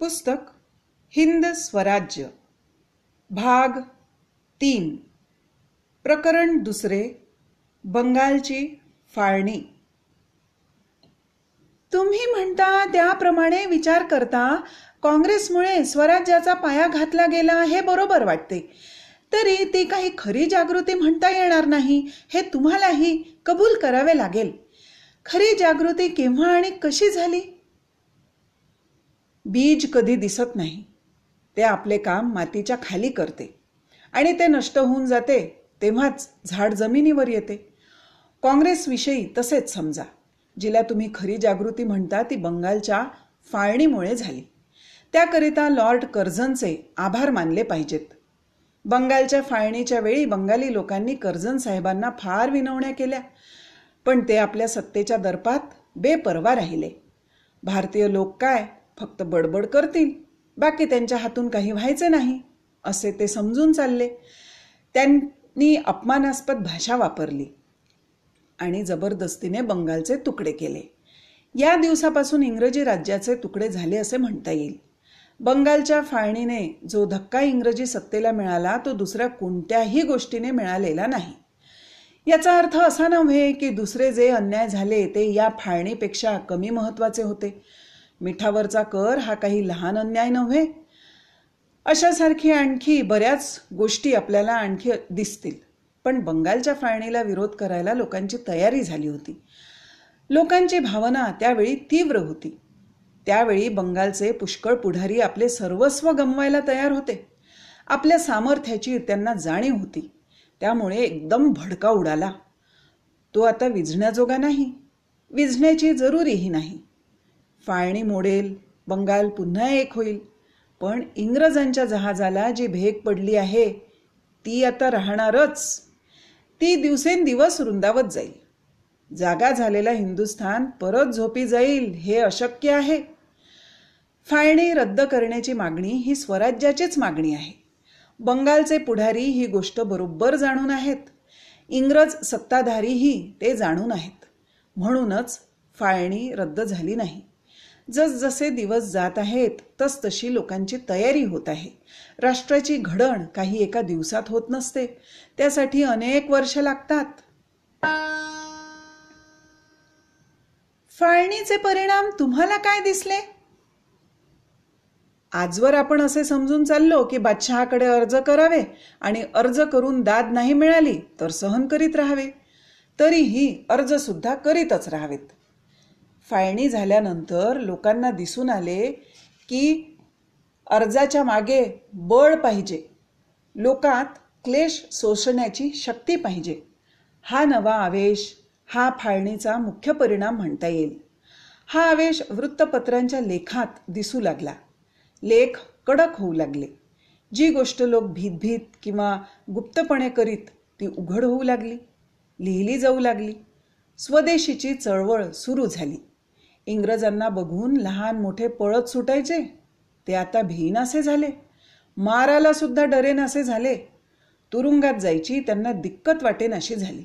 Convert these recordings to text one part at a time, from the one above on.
पुस्तक हिंद स्वराज्य भाग तीन प्रकरण दुसरे बंगालची फाळणी. तुम्ही म्हणता त्याप्रमाणे विचार करता काँग्रेसमुळे स्वराज्याचा पाया घातला गेला हे बरोबर वाटते. तरी ती काही खरी जागृती म्हणता येणार नाही हे तुम्हालाही कबूल करावे लागेल. खरी जागृती केव्हा आणि कशी झाली? बीज कधी दिसत नाही. ते आपले काम मातीच्या खाली करते. आणि ते नष्ट होऊन जाते तेव्हाच झाड जमिनीवर येते. काँग्रेसविषयी तसेच समजा जिला तुम्ही खरी जागृती म्हणता ती बंगालच्या फाळणीमुळे झाली. त्याकरिता लॉर्ड कर्झनचे आभार मानले पाहिजेत. बंगालच्या फाळणीच्या वेळी बंगाली लोकांनी कर्झन साहेबांना फार विनवण्या केल्या पण ते आपल्या सत्तेच्या दर्पात बेपरवा राहिले. भारतीय लोक काय? फक्त बडबड करतील. बाकी त्यांच्या हातून काही व्हायचं नाही असे ते समजून चालले. त्यांनी अपमानास्पद भाषा वापरली आणि जबरदस्तीने बंगालचे तुकडे केले. या दिवसापासून इंग्रजी राज्याचे तुकडे झाले असे म्हणता येईल. बंगालच्या फाळणीने जो धक्का इंग्रजी सत्तेला मिळाला तो दुसऱ्या कोणत्याही गोष्टीने मिळालेला नाही. याचा अर्थ असा नव्हे की दुसरे जे अन्याय झाले ते या फाळणीपेक्षा कमी महत्त्वाचे होते. मिठावरचा कर हा काही लहान अन्याय नव्हे. अशासारखी आणखी बऱ्याच गोष्टी आपल्याला आणखी दिसतील. पण बंगालच्या फाळणीला विरोध करायला लोकांची तयारी झाली होती. लोकांची भावना त्यावेळी तीव्र होती. त्यावेळी बंगालचे पुष्कळ पुढारी आपले सर्वस्व गमवायला तयार होते. आपल्या सामर्थ्याची त्यांना जाणीव होती. त्यामुळे एकदम भडका उडाला. तो आता विझण्याजोगा नाही. विझण्याची जरुरीही नाही. फाळणी मोडेल बंगाल पुन्हा एक होईल. पण इंग्रजांच्या जहाजाला जी भेग पडली आहे ती आता राहणारच. ती दिवसेंदिवस रुंदावत जाईल. जागा झालेला हिंदुस्थान परत झोपी जाईल हे अशक्य आहे. फाळणी रद्द करण्याची मागणी ही स्वराज्याचीच मागणी आहे. बंगालचे पुढारी ही गोष्ट बरोबर जाणून आहेत. इंग्रज सत्ताधारीही ते जाणून आहेत. म्हणूनच फाळणी रद्द झाली नाही. जसजसे दिवस जात आहेत तसतशी लोकांची तयारी होत आहे. राष्ट्राची घडण काही एका दिवसात होत नसते. त्यासाठी अनेक वर्ष लागतात. फाळणीचे परिणाम तुम्हाला काय दिसले? आजवर आपण असे समजून चाललो की बादशहाकडे अर्ज करावे आणि अर्ज करून दाद नाही मिळाली तर सहन करीत राहावे. तरीही अर्ज सुद्धा करीतच राहावेत. फाळणी झाल्यानंतर लोकांना दिसून आले की अर्जाच्या मागे बळ पाहिजे. लोकात क्लेश सोसण्याची शक्ती पाहिजे. हा नवा आवेश हा फाळणीचा मुख्य परिणाम म्हणता येईल. हा आवेश वृत्तपत्रांच्या लेखात दिसू लागला. लेख कडक होऊ लागले. जी गोष्ट लोक भीतभीत किंवा गुप्तपणे करीत ती उघड होऊ लागली. लिहिली जाऊ लागली. स्वदेशीची चळवळ सुरू झाली. इंग्रजांना बघून लहान मोठे पळत सुटायचे. ते आता भिनासे झाले. माराला सुद्धा डरेनासे झाले. तुरुंगात जायची त्यांना दिक्कत वाटेनाशी झाली.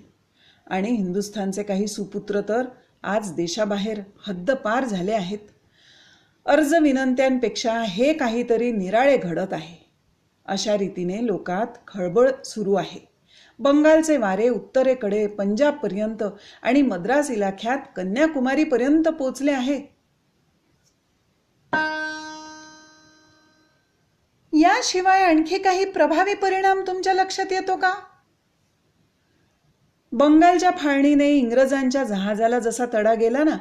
आणि हिंदुस्थानचे काही सुपुत्र तर आज देशाबाहेर हद्दपार झाले आहेत. अर्ज विनंत्यांपेक्षा हे काहीतरी निराळे घडत आहे. अशा रीतीने लोकात खळबळ सुरू आहे. बंगालचे वारे उत्तरेकडे पंजाबपर्यंत आणि मद्रास इलाख्यात कन्याकुमारीपर्यंत पोचले आहे. याशिवाय आणखी काही प्रभावी परिणाम तुमच्या लक्षात येतो का? बंगालच्या फाळणीने इंग्रजांच्या जहाजाला जसा तडा गेला ना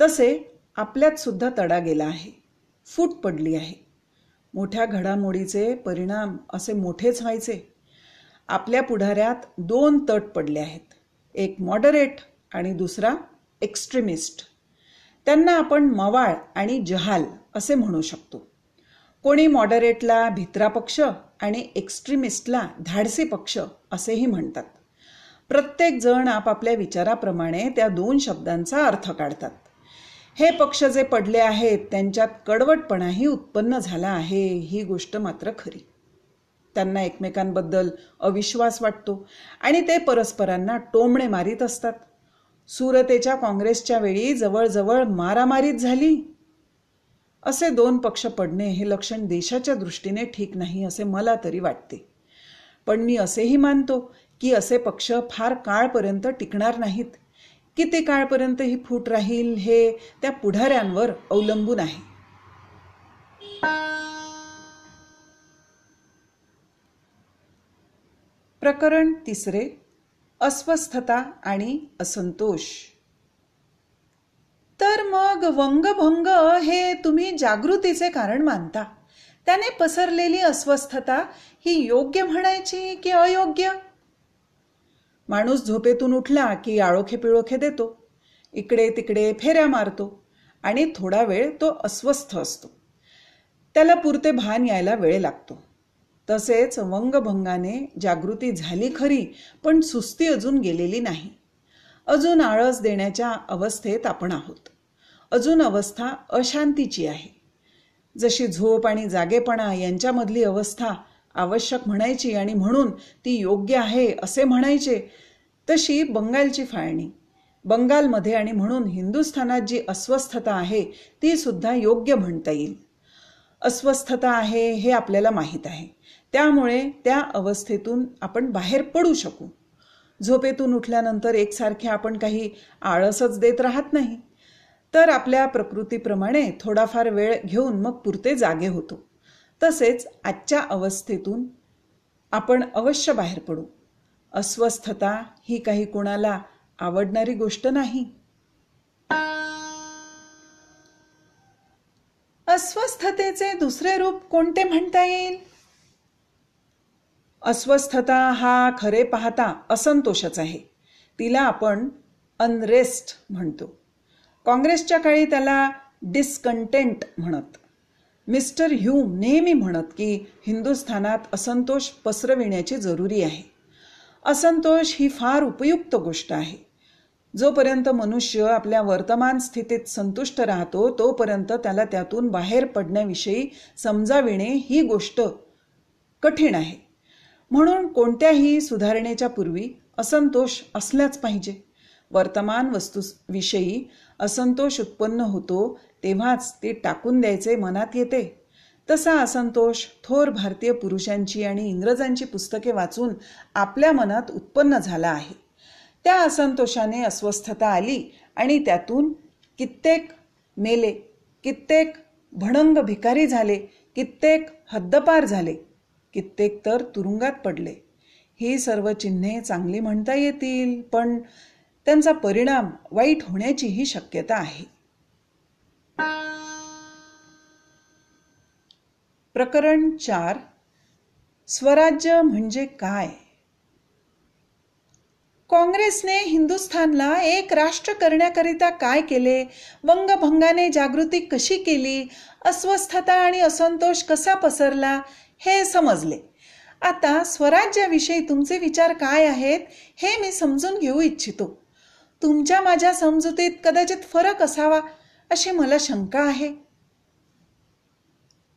तसे आपल्यात सुद्धा तडा गेला आहे. फूट पडली आहे. मोठ्या घडामोडीचे परिणाम असे मोठेच व्हायचे. आपल्या पुढाऱ्यात दोन तट पडले आहेत. एक मॉडरेट आणि दुसरा एक्स्ट्रीमिस्ट त्यांना आपण मवाळ आणि जहाल असे म्हणू शकतो. कोणी मॉडरेटला भित्रा पक्ष आणि एक्स्ट्रीमिस्टला धाडसी पक्ष असेही म्हणतात. प्रत्येक जण आपापल्या विचाराप्रमाणे त्या दोन शब्दांचा अर्थ काढतात. हे पक्ष जे पडले आहेत त्यांच्यात कडवटपणाही उत्पन्न झाला आहे ही गोष्ट मात्र खरी. त्यांना एकमेकांबद्दल अविश्वास वाटतो आणि ते परस्परांना टोमणे मारीत असतात. सुरतेच्या काँग्रेसच्या वेळी जवळजवळ मारामारीच झाली. असे दोन पक्ष पडणे हे लक्षण देशाच्या दृष्टीने ठीक नाही असे मला तरी वाटते. पण मी असेही मानतो की असे पक्ष फार काळपर्यंत टिकणार नाहीत. किती काळपर्यंत ही फूट राहील हे त्या पुढाऱ्यांवर अवलंबून आहे. प्रकरण तिसरे अस्वस्थता आणि असंतोष. तर मग वंगभंग हे तुम्ही जागृतीचे कारण मानता. त्याने पसरलेली अस्वस्थता ही योग्य म्हणायची की अयोग्य? माणूस झोपेतून उठला की आळोखे पिळोखे देतो. इकडे तिकडे फेऱ्या मारतो आणि थोडा वेळ तो अस्वस्थ असतो. त्याला पुरते भान यायला वेळ लागतो. तसेच वंगभंगाने जागृती झाली खरी पण सुस्ती अजून गेलेली नाही. अजून आळस देण्याच्या अवस्थेत आपण आहोत. अजून अवस्था अशांतीची आहे. जशी झोप आणि जागेपणा यांच्यामधली अवस्था आवश्यक म्हणायची आणि म्हणून ती योग्य आहे असे म्हणायचे तशी बंगालची फाळणी. बंगालमध्ये आणि म्हणून हिंदुस्थानात जी अस्वस्थता आहे ती सुद्धा योग्य म्हणता येईल. अस्वस्थता आहे हे आपल्याला माहीत आहे. त्यामुळे त्या अवस्थेतून आपण बाहेर पडू शकू. झोपेतून उठल्यानंतर एकसारखे आपण काही आळसच देत राहत नाही. तर आपल्या प्रकृतीप्रमाणे थोडाफार वेळ घेऊन मग पुरते जागे होतो. तसेच आजच्या अवस्थेतून आपण अवश्य बाहेर पडू. अस्वस्थता ही काही कोणाला आवडणारी गोष्ट नाही. अस्वस्थतेचे दुसरे रूप कोणते म्हणता येईल? अस्वस्थता हा खरे पाहता असंतोषच आहे. तिला आपण अनरेस्ट म्हणतो. काँग्रेसच्या काळी त्याला डिस्कंटेंट म्हणत. मिस्टर ह्यूम नेहमी म्हणत की हिंदुस्थानात असंतोष पसरविण्याची जरुरी आहे. असंतोष ही फार उपयुक्त गोष्ट आहे. जोपर्यंत मनुष्य आपल्या वर्तमान स्थितीत संतुष्ट राहतो तोपर्यंत त्याला त्यातून बाहेर पडण्याविषयी समजाविणे ही गोष्ट कठीण आहे. म्हणून कोणत्याही सुधारणेच्या पूर्वी असंतोष असल्याच पाहिजे. वर्तमान वस्तूविषयी असंतोष उत्पन्न होतो तेव्हाच ते टाकून द्यायचे मनात येते. तसा असंतोष थोर भारतीय पुरुषांची आणि इंग्रजांची पुस्तके वाचून आपल्या मनात उत्पन्न झाला आहे. त्या असंतोषाने अस्वस्थता आली आणि त्यातून कित्येक मेले कित्येक भणंग भिकारी झाले कित्येक हद्दपार झाले. कित्येक तर तुरुंगात पडले. ही सर्व चिन्हे चांगली म्हणता येतील पण त्यांचा परिणाम वाईट होण्याचीही शक्यता आहे. प्रकरण चार. स्वराज्य म्हणजे काय? काँग्रेसने हिंदुस्थानला एक राष्ट्र करण्याकरिता काय केले? वंगभंगाने जागृती कशी केली? अस्वस्थता आणि असंतोष कसा पसरला? हे समजले. आता स्वराज्याविषयी तुमचे विचार काय आहेत हे मी समजून घेऊ इच्छितो. तुमच्या माझ्या समजुतीत कदाचित फरक असावा अशी मला शंका आहे.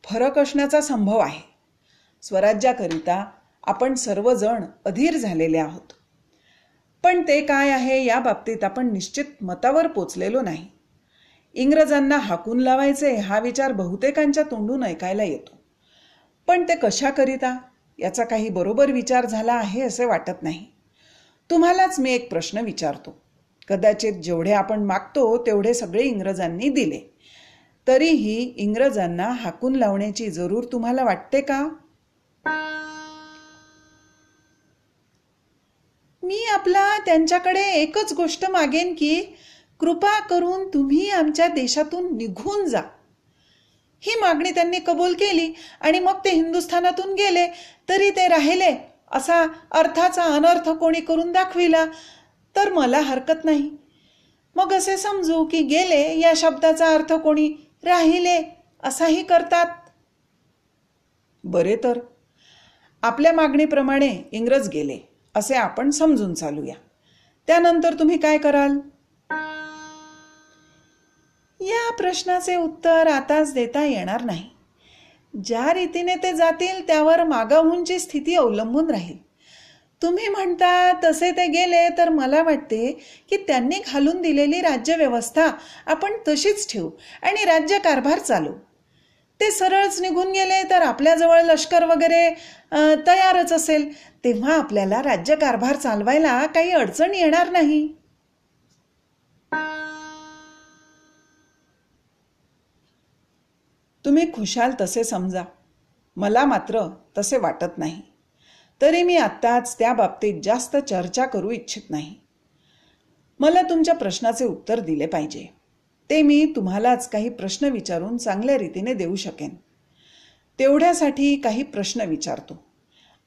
फरक असण्याचा संभव आहे. स्वराज्याकरिता आपण सर्वजण अधीर झालेले आहोत. पण ते काय आहे या बाबतीत आपण निश्चित मतावर पोचलेलो नाही. इंग्रजांना हाकून लावायचे हा विचार बहुतेकांच्या तोंडून ऐकायला येतो. पण ते कशाकरिता? याचा काही बरोबर विचार झाला आहे असे वाटत नाही. तुम्हालाच मी एक प्रश्न विचारतो. कदाचित जेवढे आपण मागतो तेवढे सगळे इंग्रजांनी दिले. तरीही इंग्रजांना हाकून लावण्याची जरूर तुम्हाला वाटते का? मी आपला त्यांच्याकडे एकच गोष्ट मागेन की कृपा करून तुम्ही आमच्या देशातून निघून जा. ही मागणी त्यांनी कबूल केली आणि मग ते हिंदुस्थानातून गेले. तरी ते राहिले. असा अर्थाचा अनर्थ कोणी करून दाखविला तर मला हरकत नाही. मग असे समजू की गेले या शब्दाचा अर्थ कोणी राहिले असाही करतात. बरे तर. आपल्या मागणीप्रमाणे इंग्रज गेले असे आपण समजून चालूया. त्यानंतर तुम्ही काय कराल? या प्रश्नाचे उत्तर आताच देता येणार नाही. ज्या रीतीने ते जातील त्यावर मागाहूनची स्थिती अवलंबून राहील. तुम्ही म्हणता तसे ते गेले तर मला वाटते की त्यांनी घालून दिलेली राज्यव्यवस्था आपण तशीच ठेवू आणि राज्यकारभार चालू. ते सरळच निघून गेले तर आपल्याजवळ लष्कर वगैरे तयारच असेल. तेव्हा आपल्याला राज्यकारभार चालवायला काही अडचण येणार नाही. तुम्ही खुशाल तसे समजा. मला मात्र तसे वाटत नाही. तरी मी आत्ताच त्या बाबतीत जास्त चर्चा करू इच्छित नाही. मला तुमच्या प्रश्नाचे उत्तर दिले पाहिजे. ते मी तुम्हालाच काही प्रश्न विचारून चांगल्या रीतीने देऊ शकेन. तेवढ्यासाठी काही प्रश्न विचारतो.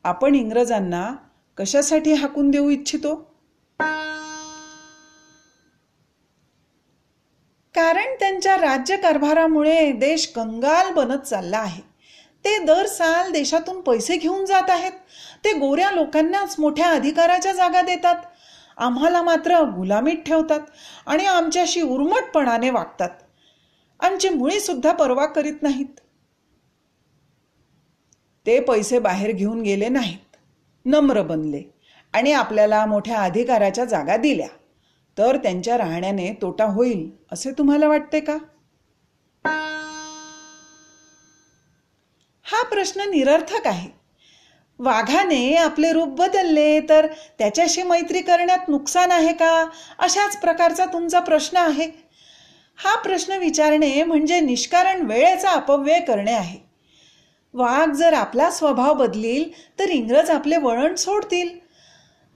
आपण इंग्रजांना कशासाठी हाकून देऊ इच्छितो? कारण त्यांच्या राज्यकारभारामुळे देश कंगाल बनत चालला आहे. ते दर साल देशातून पैसे घेऊन जात आहेत. ते गोऱ्या लोकांनाच मोठ्या अधिकाराच्या जागा देतात. आम्हाला मात्र गुलामीत ठेवतात आणि आमच्याशी उर्मटपणाने वागतात. आमची मुळी सुद्धा परवा करीत नाहीत. ते पैसे बाहेर घेऊन गेले नाहीत. नम्र बनले आणि आपल्याला मोठ्या अधिकाराच्या जागा दिल्या. तर त्यांच्या राहण्याने तोटा होईल असे तुम्हाला वाटते का? हा प्रश्न निरर्थक आहे. वाघाने आपले रूप बदलले तर त्याच्याशी मैत्री करण्यात नुकसान आहे का? अशाच प्रकारचा तुमचा प्रश्न आहे. हा प्रश्न विचारणे म्हणजे निष्कारण वेळेचा अपव्यय करणे आहे. वाघ जर आपला स्वभाव बदलील तर इंग्रज आपले वळण सोडतील.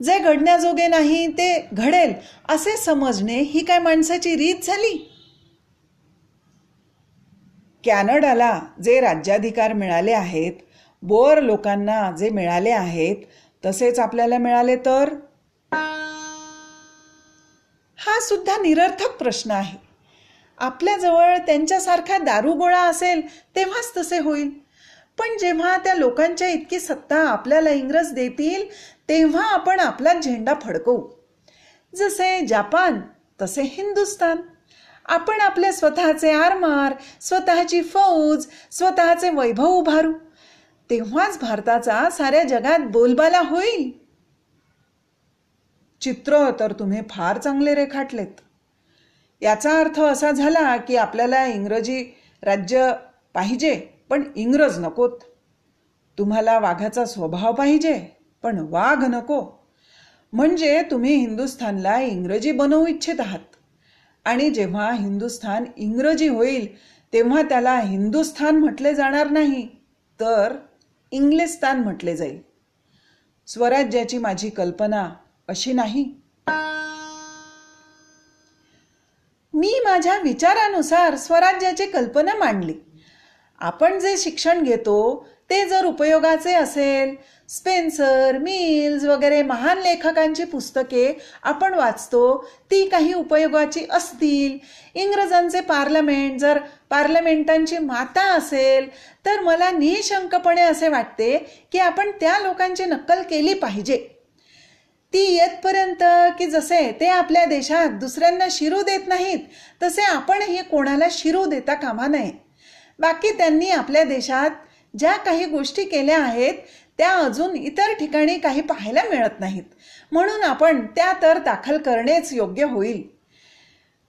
जे घडण्याजोगे नाही ते घडेल असे समजणे ही काय माणसाची रीत झाली? कॅनडाला जे राज्याधिकार मिळाले आहेत बोर लोकांना जे मिळाले आहेत तसेच आपल्याला मिळाले तर? हा सुद्धा निरर्थक प्रश्न आहे. आपल्याजवळ त्यांच्यासारखा दारुगोळा असेल तेव्हाच तसे होईल. पण जेव्हा त्या लोकांच्या इतकी सत्ता आपल्याला इंग्रज देतील तेव्हा आपण आपला झेंडा फडकवू. जसे जपान तसे हिंदुस्तान. आपण आपले स्वतःचे आरमार स्वतःची फौज स्वतःचे वैभव उभारू. तेव्हाच भारताचा साऱ्या जगात बोलबाला होईल. चित्र तर तुम्ही फार चांगले रेखाटलेत. याचा अर्थ असा झाला की आपल्याला इंग्रजी राज्य पाहिजे पण इंग्रज नकोत. तुम्हाला वाघाचा स्वभाव पाहिजे. पण वाघ नको. म्हणजे तुम्ही हिंदुस्थानला इंग्रजी बनवू इच्छित आहात. आणि जेव्हा हिंदुस्थान इंग्रजी होईल तेव्हा त्याला हिंदुस्थान म्हटले जाणार नाही तर इंग्लिस्तान म्हटले जाईल. स्वराज्याची माझी कल्पना अशी नाही. मी माझ्या विचारानुसार स्वराज्याची कल्पना मांडली. आपण जे शिक्षण घेतो ते जर उपयोगाचे असेल स्पेन्सर मिल्स वगैरे महान लेखकांची पुस्तके आपण वाचतो ती काही उपयोगाची असतील. इंग्रजांचे पार्लमेंट जर पार्लमेंटांची माता असेल तर मला निशंकपणे असे वाटते की आपण त्या लोकांची नक्कल केली पाहिजे. ती येतपर्यंत की जसे ते आपल्या देशात दुसऱ्यांना शिरू देत नाहीत तसे आपणही कोणाला शिरू देता कामा नये. बाकी त्यांनी आपल्या देशात ज्या काही गोष्टी केल्या आहेत त्या अजून इतर ठिकाणी काही पाहायला मिळत नाहीत. म्हणून आपण त्या तर दाखल करणेच योग्य होईल.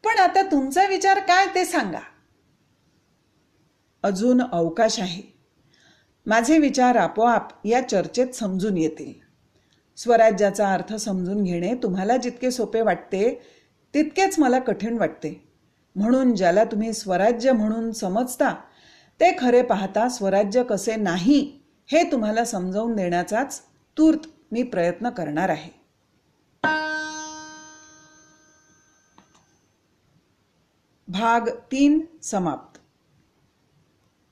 पण आता तुमचा विचार काय ते सांगा. अजून अवकाश आहे. माझे विचार आपोआप या चर्चेत समजून येतील. स्वराज्याचा अर्थ समजून घेणे तुम्हाला जितके सोपे वाटते तितकेच मला कठीण वाटते. म्हणून ज्याला तुम्ही स्वराज्य म्हणून समजता ते खरे पाहता स्वराज्य कसे नाही हे तुम्हाला समजावून देण्याचाच तूर्त मी प्रयत्न करणार आहे. भाग तीन समाप्त.